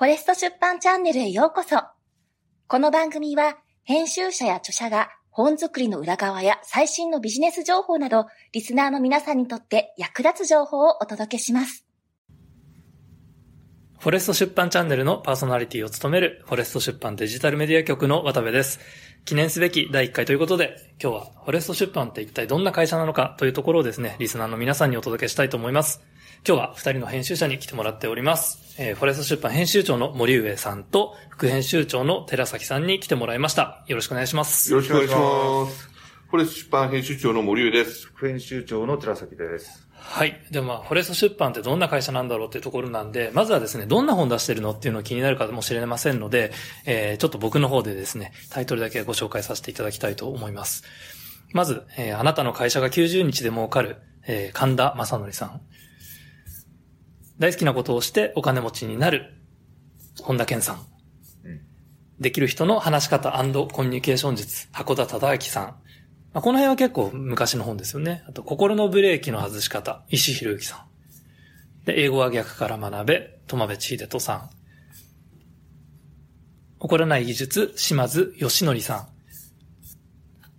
フォレスト出版チャンネルへようこそ。この番組は、編集者や著者が本作りの裏側や最新のビジネス情報など、リスナーの皆さんにとって役立つ情報をお届けします。フォレスト出版チャンネルのパーソナリティを務める、フォレスト出版デジタルメディア局の渡部です。記念すべき第1回ということで、今日はフォレスト出版って一体どんな会社なのかというところをですね、リスナーの皆さんにお届けしたいと思います。今日は二人の編集者に来てもらっております。えー、フォレスト出版編集長の森上さんと、副編集長の寺崎さんに来てもらいました。よろしくお願いします。よろしくお願いします。フォレスト出版編集長の森上です。副編集長の寺崎です。はい。で、まあ、フォレスト出版ってどんな会社なんだろうっていうところなんで、まずはですね、どんな本出してるのっていうのが気になるかもしれませんので、えー、ちょっと僕の方でですね、タイトルだけご紹介させていただきたいと思います。まず、えー、あなたの会社が90日で儲かる、えー、神田正則さん。大好きなことをしてお金持ちになる、本田健さん。できる人の話し方コミュニケーション術、箱田忠明さん。まあ、この辺は結構昔の本ですよね。あと、心のブレーキの外し方、石博之さん。で、英語は逆から学べ、友部千秀人さん。怒らない技術、島津義則さん。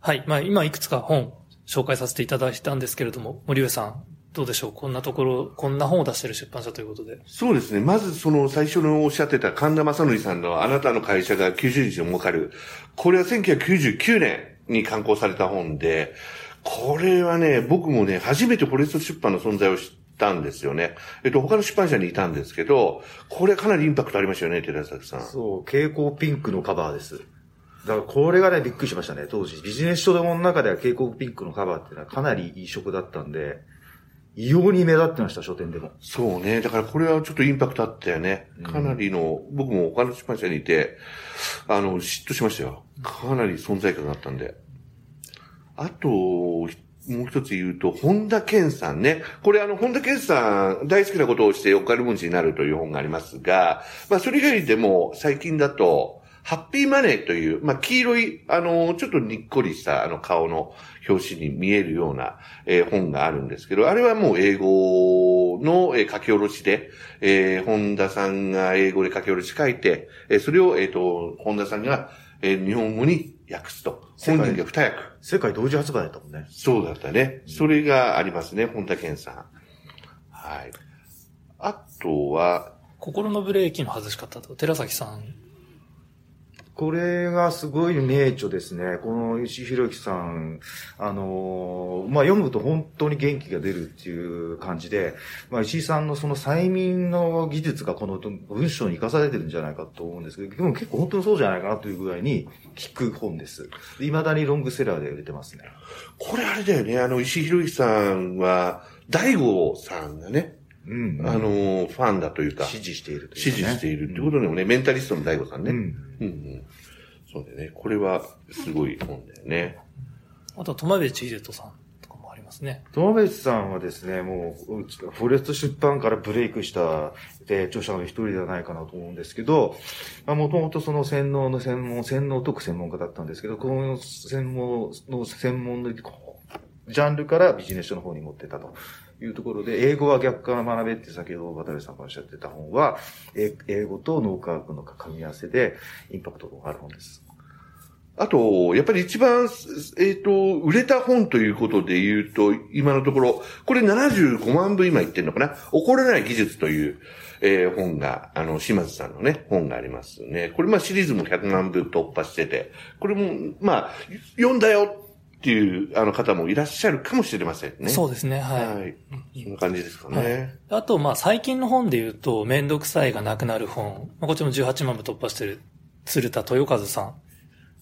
はい。まあ、今いくつか本紹介させていただいたんですけれども、森上さん、どうでしょう？こんなところ、こんな本を出してる出版社ということで。そうですね。まずその最初のおっしゃってた神田正則さんのあなたの会社が90日で儲かる。これは1999年に刊行された本で、これはね、僕もね、初めてフォレスト出版の存在を知ったんですよね。えっと、他の出版社にいたんですけど、これかなりインパクトありましたよね、寺崎さん。そう、蛍光ピンクのカバーです。だからこれがね、びっくりしましたね。当時、ビジネス書でもの中では蛍光ピンクのカバーっていうのはかなりいい色だったんで、異様に目立ってました、書店でも。そうね。だからこれはちょっとインパクトあったよね。かなりの、うん、僕も他の出版社にいて、あの、嫉妬しましたよ。かなり存在感があったんで。あと、もう一つ言うと、本田健さんね。これあの、本田健さん、大好きなことをしてお金持ちになるという本がありますが、まあ、それ以外でも、最近だと、ハッピーマネーという、まあ、黄色い、あの、ちょっとにっこりした、あの、顔の表紙に見えるような、えー、本があるんですけど、あれはもう英語の、えー、書き下ろしで、えー、本田さんが英語で書き下ろし書いて、えー、それを、えっ、ー、と、本田さんが、えー、日本語に訳すと。本人が二役。世界同時発売だったもんね。そうだったね。それがありますね、本田健さん。はい。あとは、心のブレーキの外し方と、寺崎さんこれがすごい名著ですね。この石井博之さん、あのまあ、読むと本当に元気が出るっていう感じで、まあ、石井さんのその催眠の技術がこの文章に活かされてるんじゃないかと思うんですけど、でも結構本当にそうじゃないかなというぐらいに聞く本です。未だにロングセラーで売れてますね。これあれだよね、あの、石井博之さんは、大悟さんがね、うん、うん、あの、ファンだというか。支持しているという、ね、支持しているってことでもね、うん、メンタリストの大悟さんね。うん。うんうん、そうだよね。これは、すごい本だよね。あと、友部千秀人さんとかもありますね。友部さんはですね、もう、フォレスト出版からブレイクしたで著者の一人ではないかなと思うんですけど、まあ、もともとその洗脳の専門、洗脳解く専門家だったんですけど、この専門の専門のジャンルからビジネス書の方に持ってたと。いうところで、英語は逆から学べって先ほど渡部さんがおっしゃってた本は、英語と脳科学の組み合わせでインパクトがある本です。あと、やっぱり一番、えっ、ー、と、売れた本ということで言うと、今のところ、これ75万部今言ってんのかな？怒らない技術という、えー、本が、あの、島津さんのね、本がありますね。これまあシリーズも100万部突破してて、これも、まあ、読んだよっていう、あの方もいらっしゃるかもしれませんね。そうですね、はい。はい。そんな感じですかね。はい、あと、まあ、最近の本で言うと、めんどくさいがなくなる本。まあ、こっちも18万部突破してる、鶴田豊和さん。あ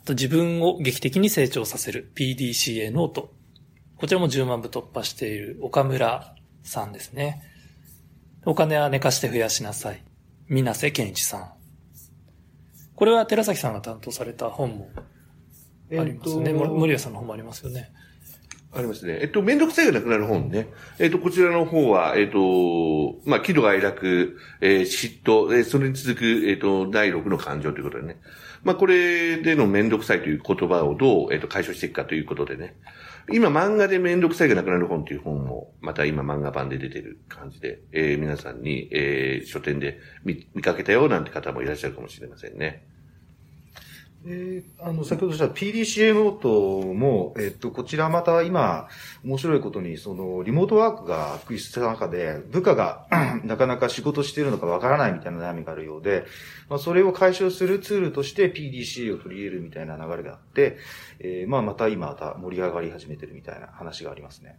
と、自分を劇的に成長させる PDCA ノート。こちらも10万部突破している岡村さんですね。お金は寝かして増やしなさい。水瀬健一さん。これは寺崎さんが担当された本もありますね。森谷さんの方もありますよね。ありますね。えっと、めんどくさいがなくなる本ね。えっと、こちらの方は、えっと、まあ、喜怒哀楽、えー、嫉妬、えー、それに続く、えっと、第六の感情ということでね。まあ、これでのめんどくさいという言葉をどう、えっと、解消していくかということでね。今漫画でめんどくさいがなくなる本っていう本も、また今漫画版で出てる感じで、えー、皆さんに、えー、書店で見見かけたよなんて方もいらっしゃるかもしれませんね。え、あの、先ほどした PDCA ノートも、えっと、こちらまた今、面白いことに、その、リモートワークが悪化した中で、部下が なかなか仕事しているのかわからないみたいな悩みがあるようで、まあ、それを解消するツールとして PDCA を取り入れるみたいな流れがあって、えー、まあ、また今また盛り上がり始めてるみたいな話がありますね。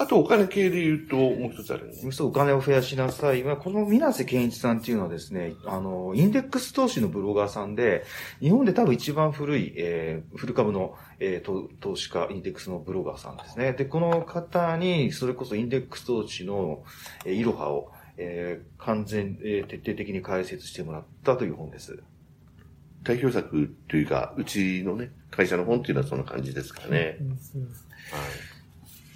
あとお金系で言うと、もう一つあるね。そう、お金を増やしなさい。この水瀬健一さんっていうのはですね、あの、インデックス投資のブロガーさんで、日本で多分一番古い、えー、古株の、えー、投資家、インデックスのブロガーさんですね。で、この方に、それこそインデックス投資の、えー、いろはを、えー、完全、えー、徹底的に解説してもらったという本です。代表作というか、うちのね、会社の本っていうのはそんな感じですかね。はい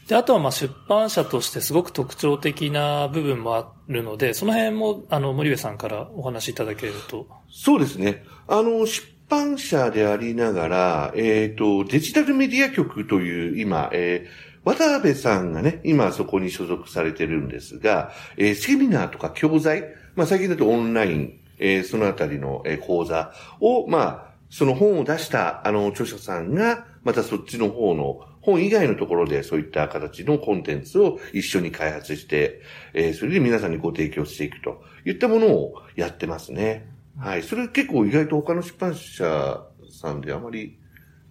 で、あとはまあ出版社としてすごく特徴的な部分もあるので、その辺も、あの、森部さんからお話しいただけると。そうですね。あの、出版社でありながら、えっ、ー、と、デジタルメディア局という今、えー、渡辺さんがね、今そこに所属されてるんですが、えー、セミナーとか教材、まあ最近だとオンライン、えー、そのあたりの、えー、講座を、まあ、その本を出した、あの、著者さんが、またそっちの方の本以外のところでそういった形のコンテンツを一緒に開発して、えー、それで皆さんにご提供していくといったものをやってますね。はい。それ結構意外と他の出版社さんであまり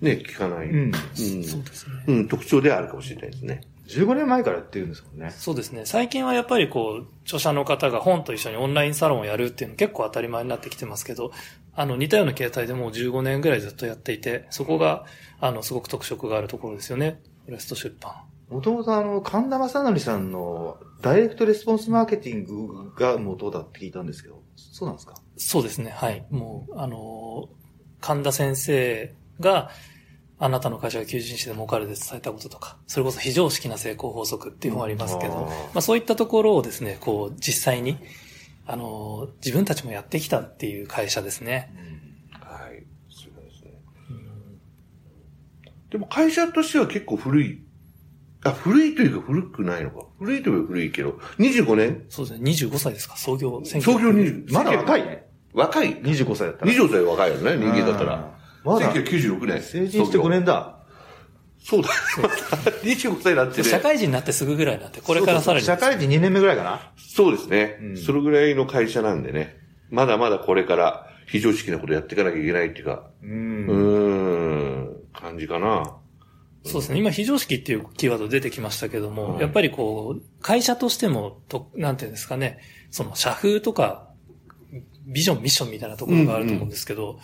ね、聞かない。うん。うん、そうですね。うん、特徴ではあるかもしれないですね。15年前からやってるんですもんね。そうですね。最近はやっぱりこう、著者の方が本と一緒にオンラインサロンをやるっていうの結構当たり前になってきてますけど、あの、似たような形態でもう15年ぐらいずっとやっていて、そこが、あの、すごく特色があるところですよね。フォレスト出版。もともとあの、神田正則さんのダイレクトレスポンスマーケティングが元だって聞いたんですけど、そうなんですか？そうですね。はい。もう、あの、神田先生が、あなたの会社が求人誌で儲かるで伝えたこととか、それこそ非常識な成功法則っていう本ありますけど、まあそういったところをですね、こう、実際に、あの、自分たちもやってきたっていう会社ですね。はい。そうですね。でも会社としては結構古い。あ、古いというか古くないのか。古いというか古いけど、25年？そうですね。25歳ですか？創業、創業20、まだ若いね。若い？25歳だったら。25歳若いよね、人間だったら。まだ。1996年。成人して5年だ。そうだ。25歳になってね。社会人になってすぐぐらいになって、これからさらに。社会人2年目ぐらいかなそうですね、うん。それぐらいの会社なんでね。まだまだこれから非常識なことやっていかなきゃいけないっていうか、うん、うん感じかな。そうですね。今、非常識っていうキーワード出てきましたけども、やっぱりこう、会社としても、と、なんていうんですかね、その社風とか、ビジョン、ミッションみたいなところがあると思うんですけど、うんうん、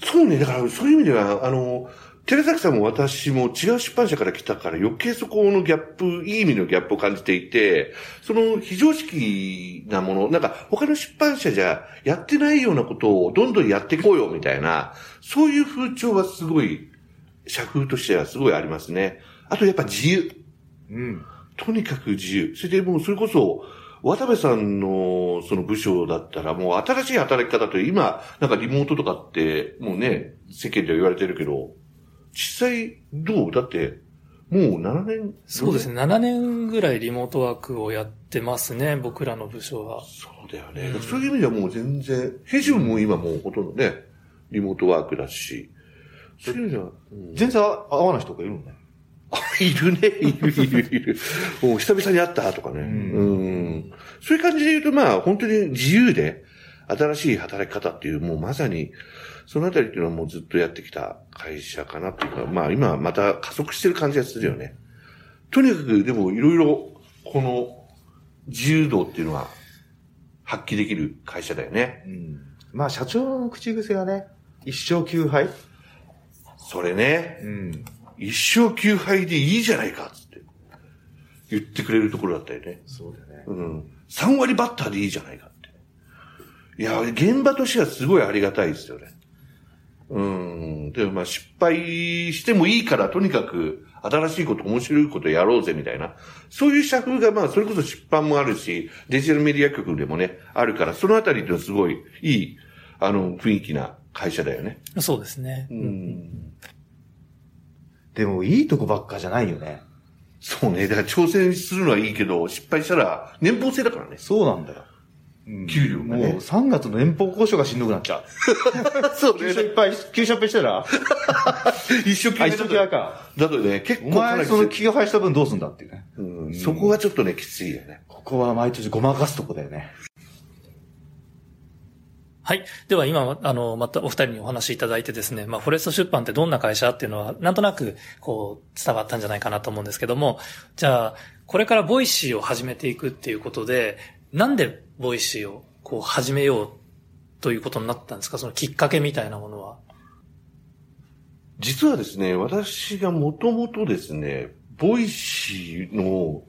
そうね、だからそういう意味では、あの、寺崎さんも私も違う出版社から来たから余計そこのギャップ、いい意味のギャップを感じていて、その非常識なもの、なんか他の出版社じゃやってないようなことをどんどんやっていこうよみたいな、そういう風潮はすごい、社風としてはすごいありますね。あとやっぱ自由。うん。とにかく自由。それでもうそれこそ、渡部さんのその部署だったらもう新しい働き方と今、なんかリモートとかってもうね、世間では言われてるけど、実際どう？だって、もう7年そうですね。7年ぐらいリモートワークをやってますね。僕らの部署は。そうだよね。うん、そういう意味ではもう全然、編集も今もうほとんどね、リモートワークだし。そういう意味では、うん、全然合わない人がいるのね。いるね、いるいるいる。もう 久々に会ったとかね。うん、うん。そういう感じで言うと、まあ、本当に自由で、新しい働き方っていう、もうまさに、そのあたりっていうのはもうずっとやってきた会社かなっていうか、まあ今また加速してる感じがするよね。とにかく、でもいろいろ、この自由度っていうのは発揮できる会社だよね。うん。まあ社長の口癖はね、一生休杯それね。うん。一生休杯でいいじゃないか、つって。言ってくれるところだったよね。そうだよね。うん。3割バッターでいいじゃないか。いや、現場としてはすごいありがたいですよね。うん。でもまあ失敗してもいいから、とにかく新しいこと、面白いことやろうぜみたいな。そういう社風がまあ、それこそ出版もあるし、デジタルメディア局でもね、あるから、そのあたりってすごいいい、あの、雰囲気な会社だよね。そうですね。うん。でもいいとこばっかじゃないよね。そうね。だから挑戦するのはいいけど、失敗したら年俸制だからね。そうなんだよ。うん給料がねもう3月の年俸交渉がしんどくなっちゃう。そう給料いっぱい、給料いっぱいしたら、あ、一生懸命一時はか。だとね、結お構かなり前その給配した分どうすんだっていうね。うん、そこがちょっとね、きついよね。ここは毎年ごまかすとこだよね。はい。では今、あの、またお二人にお話しいただいてですね、まあ、フォレスト出版ってどんな会社っていうのは、なんとなく、こう、伝わったんじゃないかなと思うんですけども、じゃあ、これから Voicy を始めていくっていうことで、なんで Voicy を、こう、始めようということになったんですか？そのきっかけみたいなものは。実はですね、私がもともとですね、 Voicy の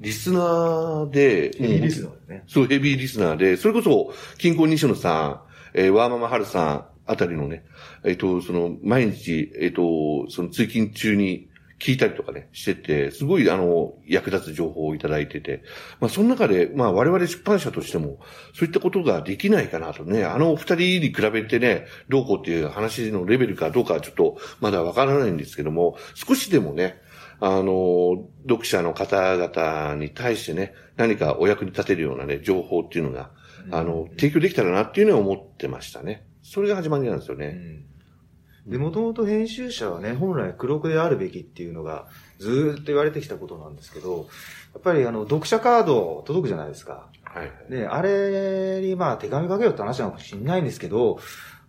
リスナーで、ヘビーリスナーだよね。そう、ヘビーリスナーで、それこそ、キンコン西野さん、えーワーママハルさんあたりのね、えっ、と、その、毎日、えっ、と、その通勤中に聞いたりとかね、してて、すごい、あの、役立つ情報をいただいてて、まあ、その中で、まあ、我々出版社としても、そういったことができないかなとね、あのお二人に比べてね、どうこうっていう話のレベルかどうかはちょっと、まだわからないんですけども、少しでもね、あの、読者の方々に対してね、何かお役に立てるようなね、情報っていうのが、あの、提供できたらなっていうのは思ってましたね。それが始まりなんですよね。で、もともと編集者はね、本来黒くであるべきっていうのがずーっと言われてきたことなんですけど、やっぱりあの、読者カード届くじゃないですか。はい。で、あれにまあ手紙書けよって話なのかもしれないんですけど、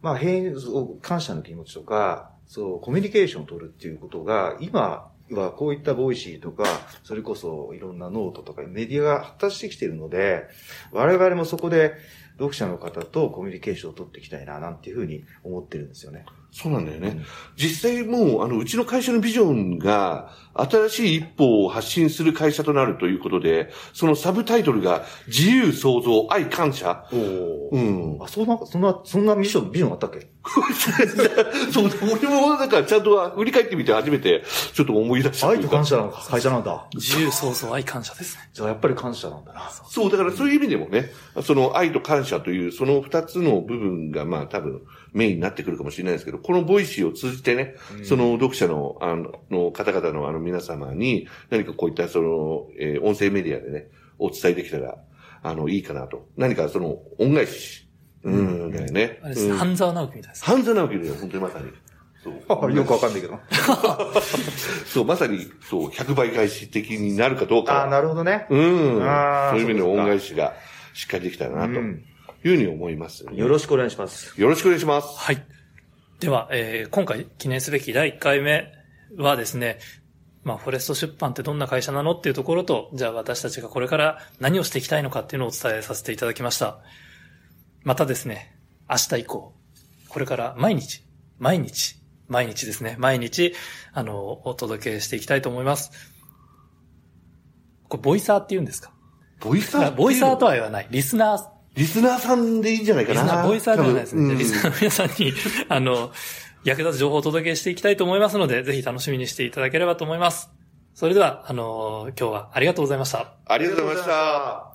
まあ、編、そう感謝の気持ちとか、そう、コミュニケーションを取るっていうことが、今はこういった Voicy とか、それこそいろんなノートとかメディアが発達してきているので、我々もそこで読者の方とコミュニケーションを取っていきたいな、なんていうふうに思ってるんですよね。そうなんだよね。実際もう、あの、うちの会社のビジョンが、新しい一歩を発信する会社となるということで、そのサブタイトルが、自由創造、愛感謝。おおうん。あ、そんな、そんな、そんなミッション、ビジョンあったっけ？そう、俺もなんかちゃんと振り返ってみて初めて、ちょっと思い出した。愛と感謝の会社なんだ。自由創造愛感謝ですね。じゃあやっぱり感謝なんだな。そう、だからそういう意味でもね、その愛と感謝という、その二つの部分が、まあ多分メインになってくるかもしれないですけど、この Voicy を通じてね、その読者の、あの、の方々のあの皆様に、何かこういったその、えー音声メディアでね、お伝えできたら、あの、いいかなと。何かその、恩返し。うん、だよね。あれです半沢直樹みたいです。半沢直樹だよ、本当にまさに。そう。よくわかんないけど。そう、まさに、そう、100倍返し的になるかどうかは。ああ、なるほどね。うん。そういう意味での恩返しがしっかりできたらな、とうんいうふうに思います、よろしくお願いします。よろしくお願いします。はい。では、えー今回記念すべき第1回目はですね、まあ、フォレスト出版ってどんな会社なのっていうところと、じゃあ私たちがこれから何をしていきたいのかっていうのをお伝えさせていただきました。またですね、明日以降、これから毎日、毎日、毎日ですね、毎日、あの、お届けしていきたいと思います。これ、ボイサーって言うんですか？ボイサーボイサーとはは言わない。リスナーリスナーさんでいいんじゃないかな。リスナー、ボイサーではないですね。リスナーの皆さんに、あの、役立つ情報をお届けしていきたいと思いますので、ぜひ楽しみにしていただければと思います。それでは、あの、今日はありがとうございました。ありがとうございました。